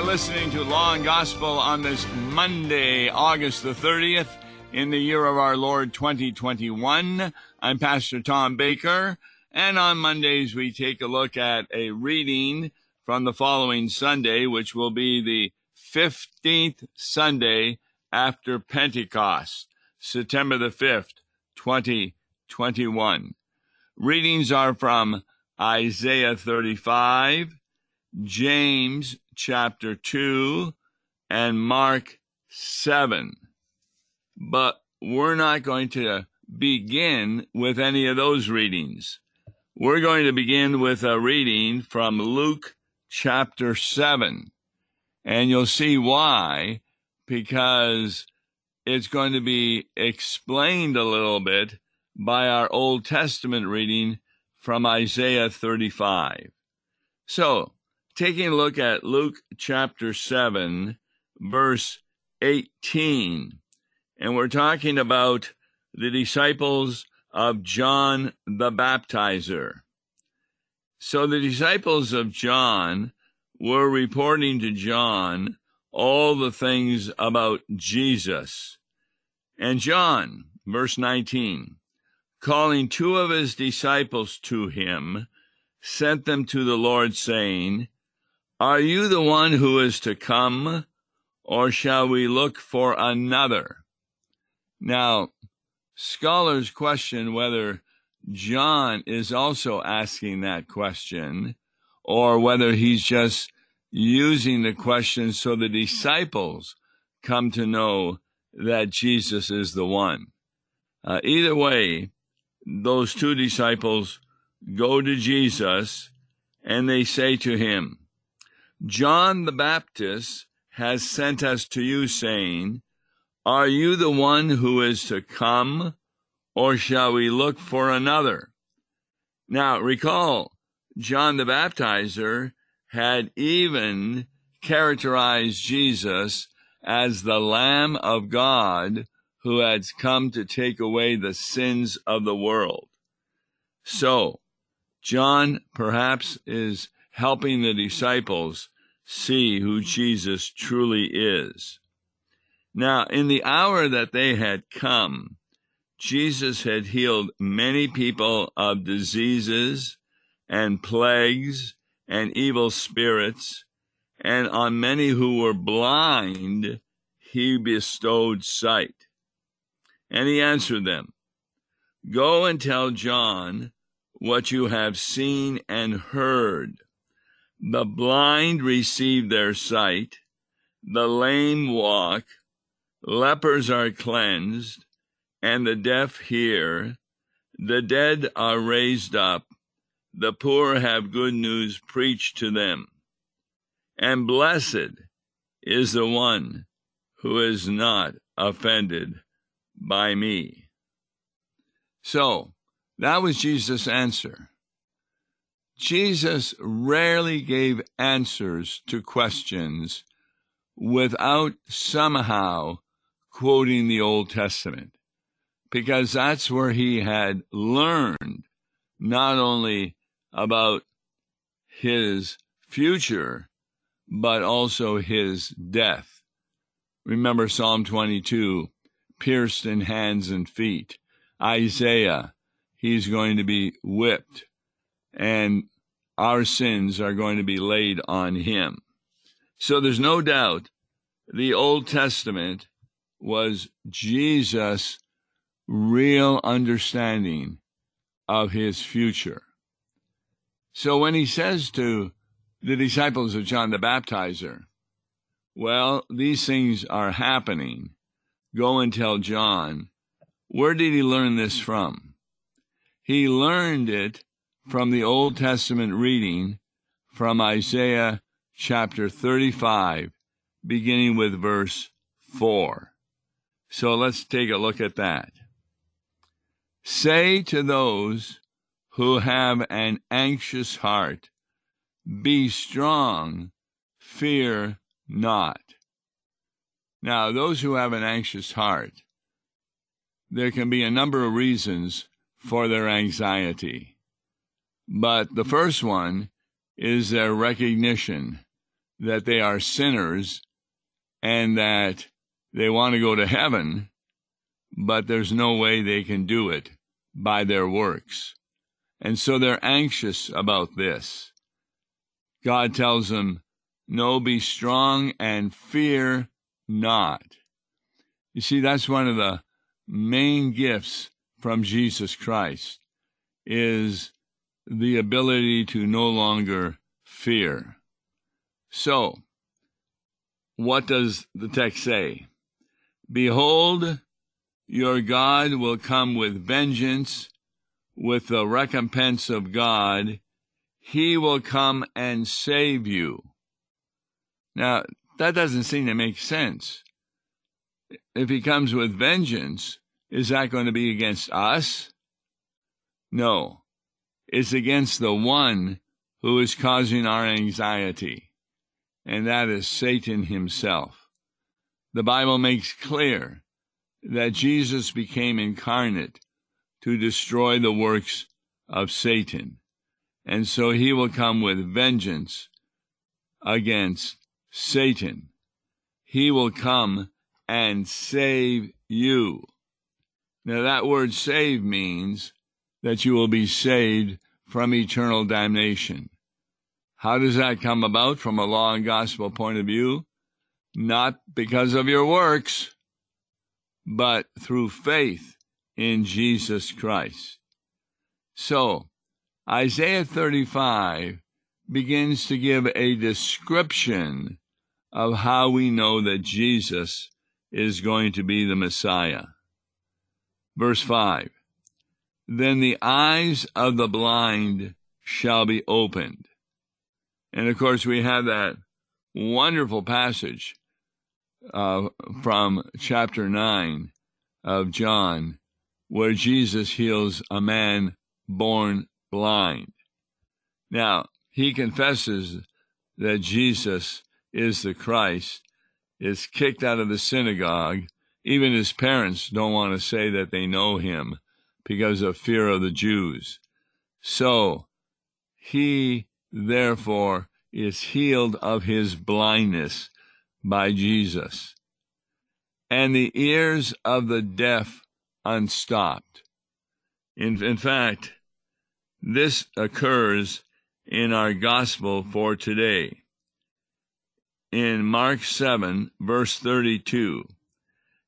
are listening to Law and Gospel on this Monday, August the 30th, in the year of our Lord 2021. I'm Pastor Tom Baker, and on Mondays we take a look at a reading from the following Sunday, which will be the 15th Sunday after Pentecost, September the 5th, 2021. Readings are from Isaiah 35, James chapter 2, and Mark 7. But we're not going to begin with any of those readings. We're going to begin with a reading from Luke chapter 7. And you'll see why, because it's going to be explained a little bit by our Old Testament reading from Isaiah 35. So, taking a look at Luke chapter 7, verse 18. And we're talking about the disciples of John the Baptizer. So the disciples of John were reporting to John all the things about Jesus. And John, verse 19, calling two of his disciples to him, sent them to the Lord, saying, are you the one who is to come, or shall we look for another? Now, scholars question whether John is also asking that question, or whether he's just using the question so the disciples come to know that Jesus is the one. Uh, either way, those two disciples go to Jesus and they say to him, John the Baptist has sent us to you, saying, Are you the one who is to come, or shall we look for another? Now, recall, John the Baptizer had even characterized Jesus as the Lamb of God who had come to take away the sins of the world. So, John perhaps is helping the disciples see who Jesus truly is. Now, in the hour that they had come, Jesus had healed many people of diseases and plagues and evil spirits, and on many who were blind, he bestowed sight. And he answered them, Go and tell John what you have seen and heard. The blind receive their sight, the lame walk, lepers are cleansed, and the deaf hear, the dead are raised up, the poor have good news preached to them. And blessed is the one who is not offended by me. So, that was Jesus' answer. Jesus rarely gave answers to questions without somehow quoting the Old Testament, because that's where he had learned not only about his future, but also his death. Remember Psalm 22 pierced in hands and feet. Isaiah, he's going to be whipped and our sins are going to be laid on him. So there's no doubt the Old Testament was Jesus' real understanding of his future. So when he says to the disciples of John the Baptizer, well, these things are happening. Go and tell John. Where did he learn this from? He learned it from the Old Testament reading from Isaiah chapter 35, beginning with verse 4. So let's take a look at that. Say to those who have an anxious heart, Be strong, fear not. Now, those who have an anxious heart, there can be a number of reasons for their anxiety. But the first one is their recognition that they are sinners and that they want to go to heaven, but there's no way they can do it by their works. And so they're anxious about this. God tells them, No, be strong and fear not. You see, that's one of the main gifts from Jesus Christ is the ability to no longer fear. So, what does the text say? Behold, your God will come with vengeance, with the recompense of God. He will come and save you. Now, that doesn't seem to make sense. If he comes with vengeance, is that going to be against us? No, it's against the one who is causing our anxiety, and that is Satan himself. The Bible makes clear that Jesus became incarnate to destroy the works of Satan, and so he will come with vengeance against Satan. He will come and save you. Now, that word save means that you will be saved from eternal damnation. How does that come about from a law and gospel point of view? Not because of your works, but through faith in Jesus Christ. So, Isaiah 35 begins to give a description of how we know that Jesus is going to be the Messiah. Verse 5 then the eyes of the blind shall be opened. And of course, we have that wonderful passage uh, from chapter 9 of John where Jesus heals a man born blind. Now, he confesses that Jesus is the Christ, is kicked out of the synagogue. Even his parents don't want to say that they know him because of fear of the Jews. So he therefore is healed of his blindness by Jesus. And the ears of the deaf unstopped. In, in fact, this occurs in our gospel for today. In Mark 7, verse 32,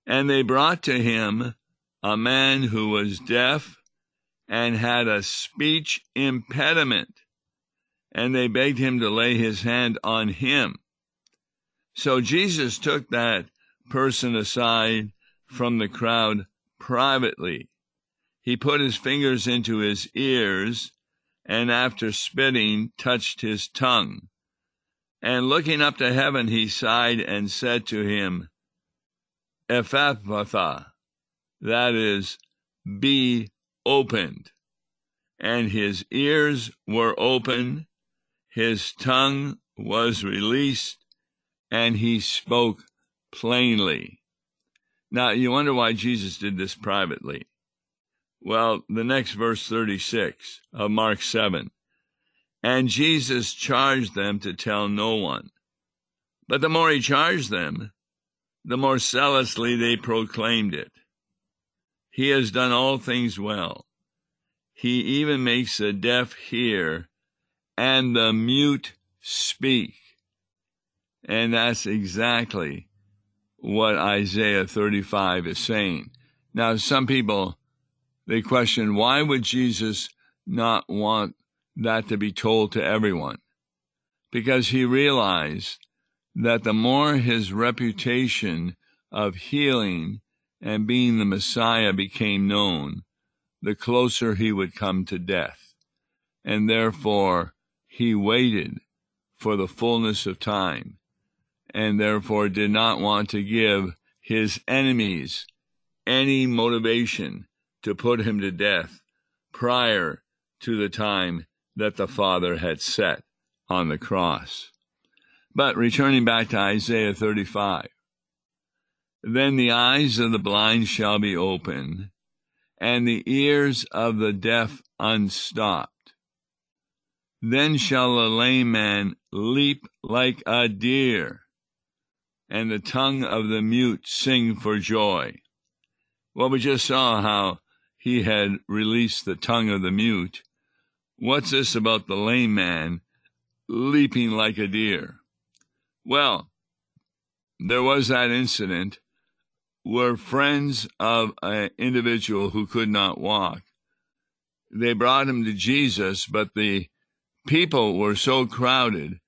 and they brought to him a man who was deaf and had a speech impediment, and they begged him to lay his hand on him. So Jesus took that person aside from the crowd privately. He put his fingers into his ears, and after spitting, touched his tongue. And looking up to heaven, he sighed and said to him, Ephphatha, that is, be opened. And his ears were open, his tongue was released, and he spoke plainly. Now, you wonder why Jesus did this privately. Well, the next verse 36 of Mark 7. And Jesus charged them to tell no one. But the more he charged them, the more zealously they proclaimed it. He has done all things well. He even makes the deaf hear and the mute speak. And that's exactly what Isaiah 35 is saying. Now, some people, they question why would Jesus not want that to be told to everyone? Because he realized that the more his reputation of healing and being the Messiah became known, the closer he would come to death. And therefore he waited for the fullness of time, and therefore did not want to give his enemies any motivation to put him to death prior to the time that the Father had set on the cross. But returning back to Isaiah 35, then the eyes of the blind shall be opened, and the ears of the deaf unstopped. Then shall a lame man leap like a deer, and the tongue of the mute sing for joy. Well, we just saw how he had released the tongue of the mute. What's this about the lame man leaping like a deer? Well, there was that incident where friends of an individual who could not walk. They brought him to Jesus, but the people were so crowded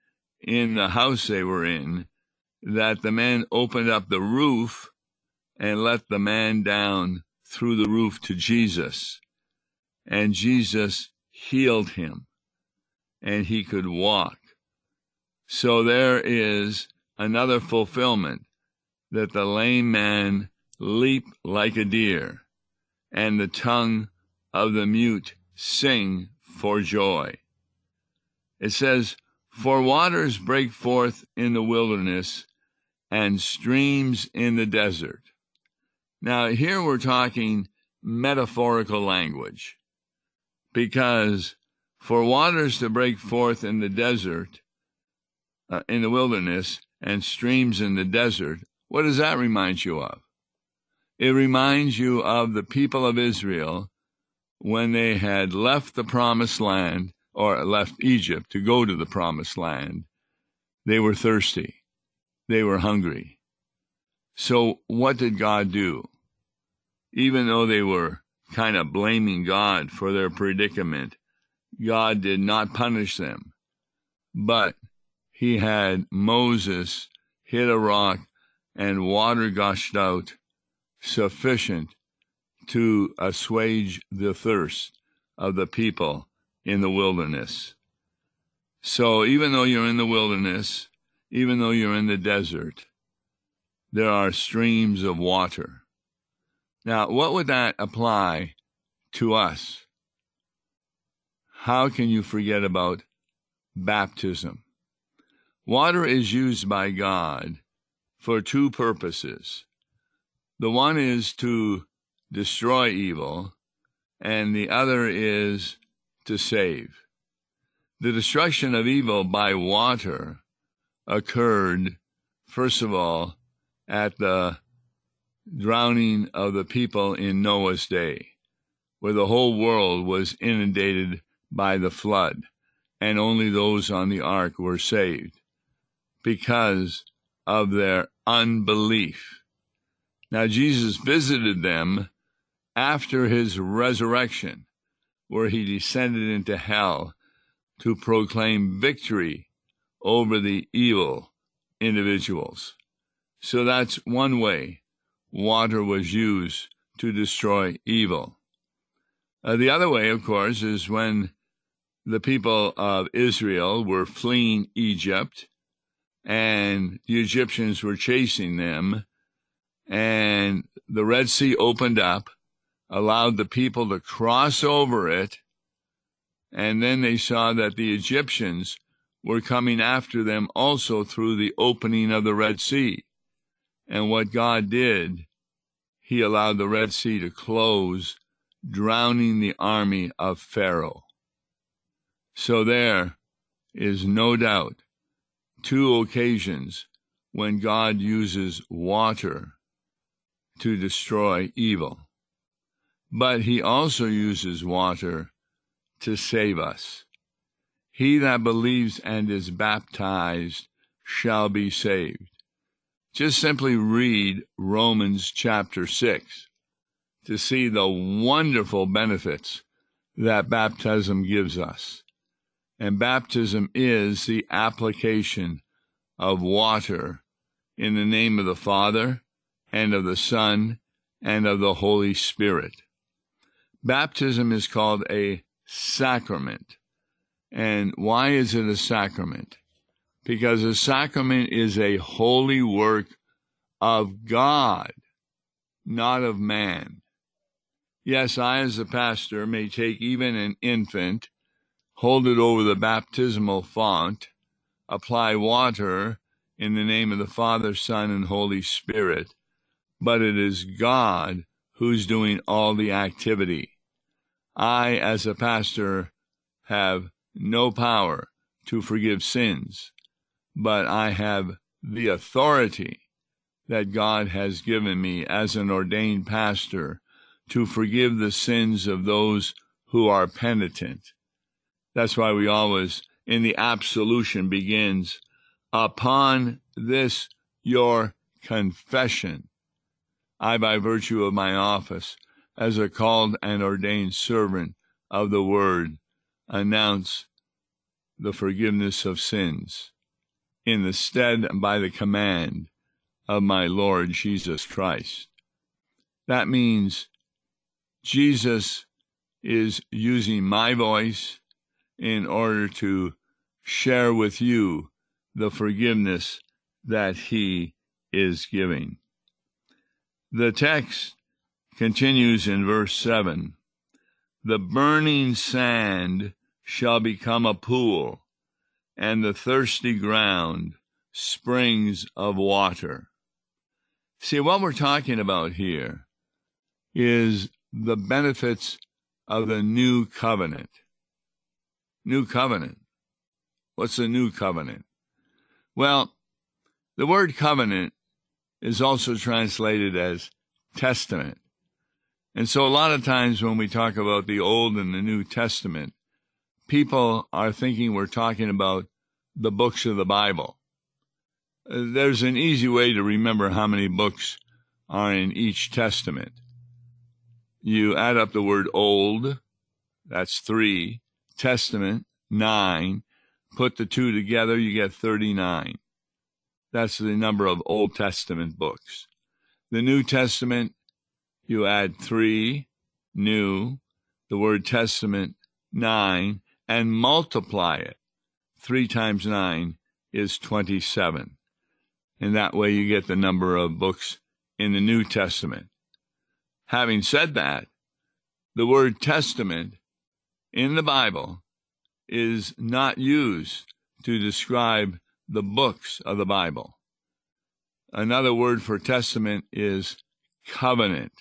in the house they were in that the man opened up the roof and let the man down through the roof to Jesus. And Jesus healed him and he could walk. So there is another fulfillment that the lame man leap like a deer and the tongue of the mute sing for joy. It says, For waters break forth in the wilderness and streams in the desert. Now, here we're talking metaphorical language because for waters to break forth in the desert, uh, in the wilderness, and streams in the desert, what does that remind you of? It reminds you of the people of Israel when they had left the promised land or left Egypt to go to the promised land, they were thirsty. They were hungry. So what did God do? Even though they were kind of blaming God for their predicament, God did not punish them. But he had Moses hit a rock and water gushed out sufficient to assuage the thirst of the people in the wilderness. So even though you're in the wilderness, even though you're in the desert, there are streams of water. Now, what would that apply to us? How can you forget about baptism? Water is used by God for two purposes. The one is to destroy evil, and the other is to save. The destruction of evil by water occurred, first of all, at the drowning of the people in Noah's day, where the whole world was inundated by the flood, and only those on the ark were saved because of their unbelief. Now, Jesus visited them after his resurrection where he descended into hell to proclaim victory over the evil individuals. So that's one way water was used to destroy evil. Uh, the other way, of course, is when the people of Israel were fleeing Egypt and the Egyptians were chasing them, and the Red Sea opened up allowed the people to cross over it. And then they saw that the Egyptians were coming after them also through the opening of the Red Sea. And what God did, he allowed the Red Sea to close, drowning the army of Pharaoh. So there is no doubt two occasions when God uses water to destroy evil but he also uses water to save us. He that believes and is baptized shall be saved. Just simply read Romans chapter 6 to see the wonderful benefits that baptism gives us. And baptism is the application of water in the name of the Father and of the Son and of the Holy Spirit. Baptism is called a sacrament. And why is it a sacrament? Because a sacrament is a holy work of God, not of man. Yes, I, as a pastor, may take even an infant, hold it over the baptismal font, apply water in the name of the Father, Son, and Holy Spirit, but it is God who's doing all the activity. I, as a pastor, have no power to forgive sins, but I have the authority that God has given me as an ordained pastor to forgive the sins of those who are penitent. That's why we always, in the absolution, begins upon this your confession. I, by virtue of my office as a called and ordained servant of the word, announce the forgiveness of sins in the stead and by the command of my Lord Jesus Christ. That means Jesus is using my voice in order to share with you the forgiveness that he is giving. The text continues in verse 7 The burning sand shall become a pool, and the thirsty ground springs of water. See, what we're talking about here is the benefits of the new covenant. New covenant. What's the new covenant? Well, the word covenant is also translated as testament. And so a lot of times when we talk about the Old and the New Testament, people are thinking we're talking about the books of the Bible. Uh, there's an easy way to remember how many books are in each testament. You add up the word old, that's three, testament, nine, put the two together, you get 39. That's the number of Old Testament books. The New Testament, you add three, new, the word testament, nine, and multiply it. Three times nine is 27 and that way you get the number of books in the New Testament. Having said that, the word testament in the Bible is not used to describe the books of the Bible. Another word for testament is covenant.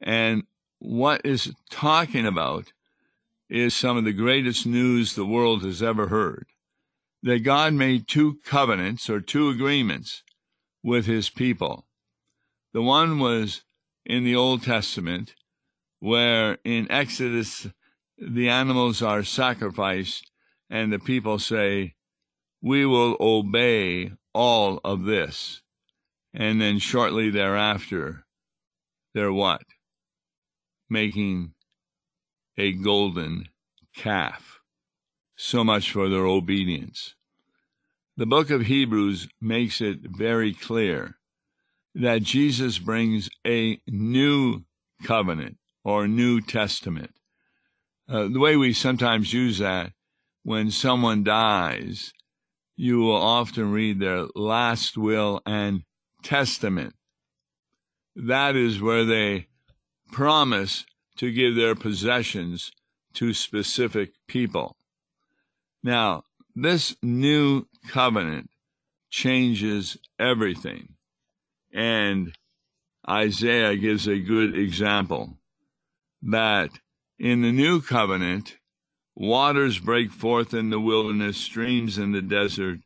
And what is talking about is some of the greatest news the world has ever heard that God made two covenants or two agreements with his people. The one was in the Old Testament, where in Exodus the animals are sacrificed and the people say, We will obey all of this. And then shortly thereafter, they're what? Making a golden calf. So much for their obedience. The book of Hebrews makes it very clear that Jesus brings a new covenant or New Testament. Uh, the way we sometimes use that when someone dies, you will often read their last will and testament. That is where they promise to give their possessions to specific people. Now, this new covenant changes everything. And Isaiah gives a good example that in the new covenant, waters break forth in the wilderness, streams in the desert,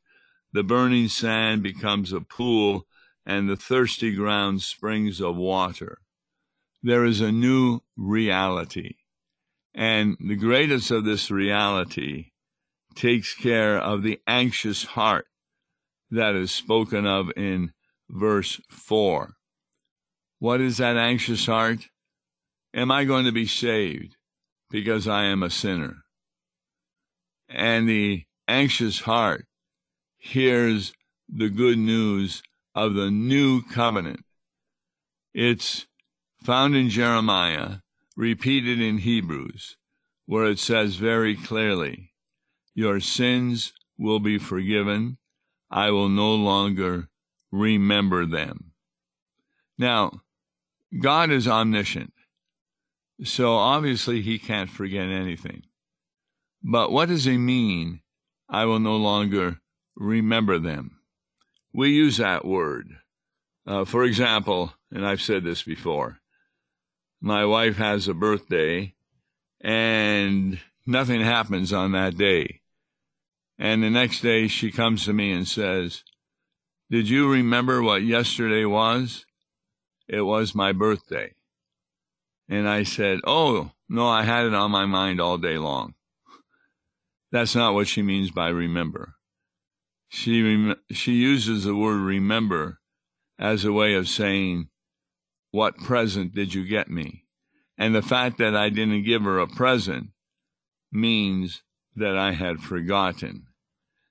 the burning sand becomes a pool, and the thirsty ground springs of water. There is a new reality. And the greatest of this reality takes care of the anxious heart that is spoken of in verse 4. What is that anxious heart? Am I going to be saved because I am a sinner? And the anxious heart hears the good news of the new covenant. It's found in Jeremiah, repeated in Hebrews, where it says very clearly, your sins will be forgiven. I will no longer remember them. Now, God is omniscient, so obviously he can't forget anything. But what does he mean, I will no longer remember them? We use that word. Uh, for example, and I've said this before, my wife has a birthday, and nothing happens on that day. And the next day she comes to me and says, Did you remember what yesterday was? It was my birthday. And I said, Oh, no, I had it on my mind all day long. That's not what she means by remember. She, rem- she uses the word remember as a way of saying, What present did you get me? And the fact that I didn't give her a present means that I had forgotten.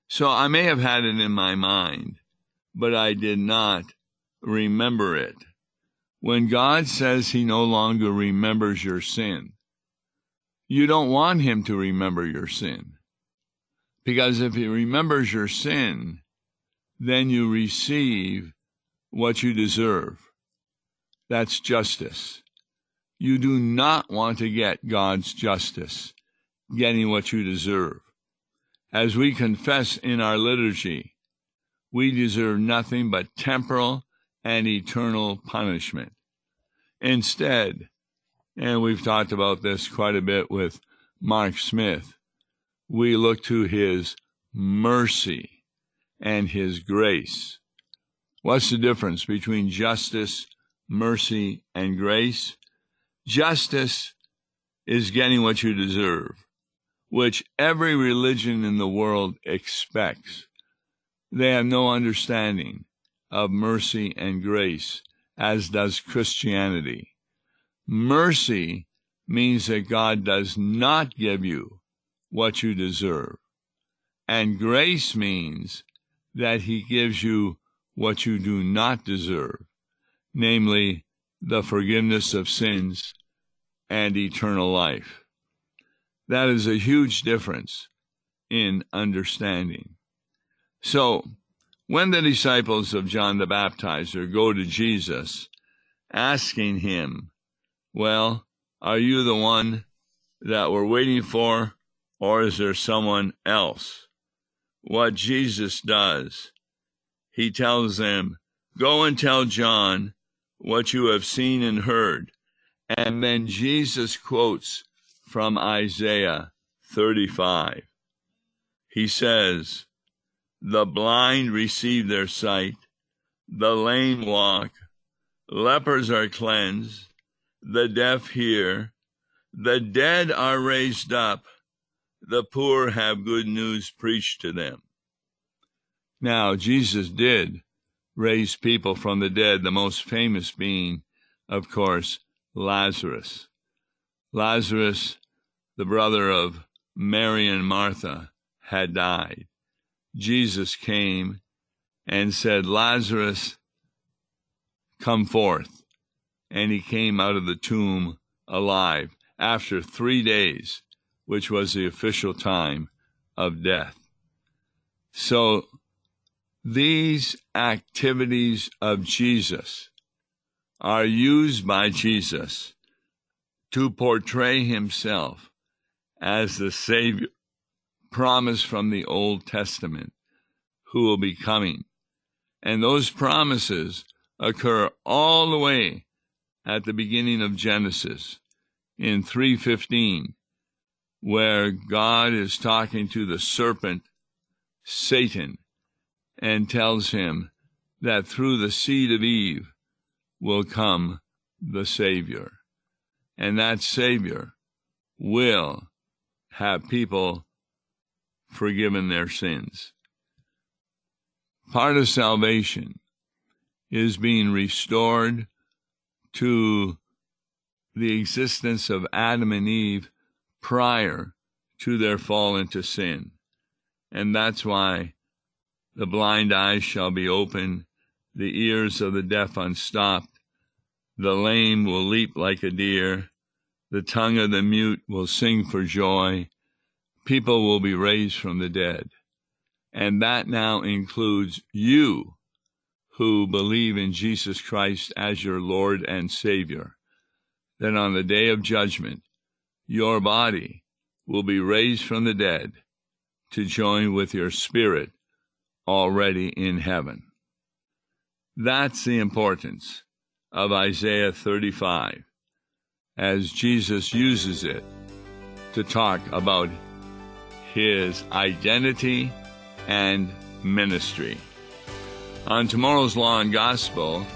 So I may have had it in my mind, but I did not remember it. When God says he no longer remembers your sin, you don't want him to remember your sin. Because if he remembers your sin, then you receive what you deserve. That's justice. You do not want to get God's justice, getting what you deserve. As we confess in our liturgy, we deserve nothing but temporal and eternal punishment. Instead, and we've talked about this quite a bit with Mark Smith, we look to his mercy and his grace. What's the difference between justice, mercy, and grace? Justice is getting what you deserve, which every religion in the world expects. They have no understanding of mercy and grace, as does Christianity. Mercy means that God does not give you what you deserve. And grace means that He gives you what you do not deserve, namely the forgiveness of sins and eternal life. That is a huge difference in understanding. So, when the disciples of John the Baptizer go to Jesus, asking him, Well, are you the one that we're waiting for, or is there someone else? What Jesus does, he tells them, Go and tell John what you have seen and heard. And then Jesus quotes from Isaiah 35. He says, The blind receive their sight, the lame walk, lepers are cleansed, the deaf hear, the dead are raised up, the poor have good news preached to them. Now, Jesus did raise people from the dead, the most famous being, of course, Lazarus. Lazarus, the brother of Mary and Martha, had died. Jesus came and said, Lazarus, come forth. And he came out of the tomb alive after three days, which was the official time of death. So these activities of Jesus are used by Jesus to portray himself as the Savior promised from the Old Testament who will be coming. And those promises occur all the way at the beginning of Genesis in 315 where God is talking to the serpent Satan and tells him that through the seed of Eve will come the Savior. And that Savior will have people forgiven their sins. Part of salvation is being restored to the existence of Adam and Eve prior to their fall into sin. And that's why the blind eyes shall be opened, the ears of the deaf unstopped, the lame will leap like a deer, the tongue of the mute will sing for joy, people will be raised from the dead. And that now includes you who believe in Jesus Christ as your Lord and Savior. Then on the day of judgment, your body will be raised from the dead to join with your spirit already in heaven. That's the importance of Isaiah 35 as Jesus uses it to talk about his identity and ministry. On tomorrow's Law and Gospel,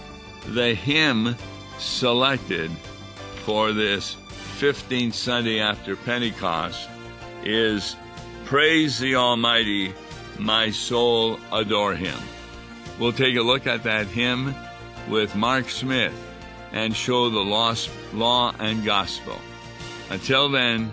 the hymn selected for this 15th Sunday after Pentecost is Praise the Almighty, my soul adore him. We'll take a look at that hymn with Mark Smith and show the lost law and gospel. Until then,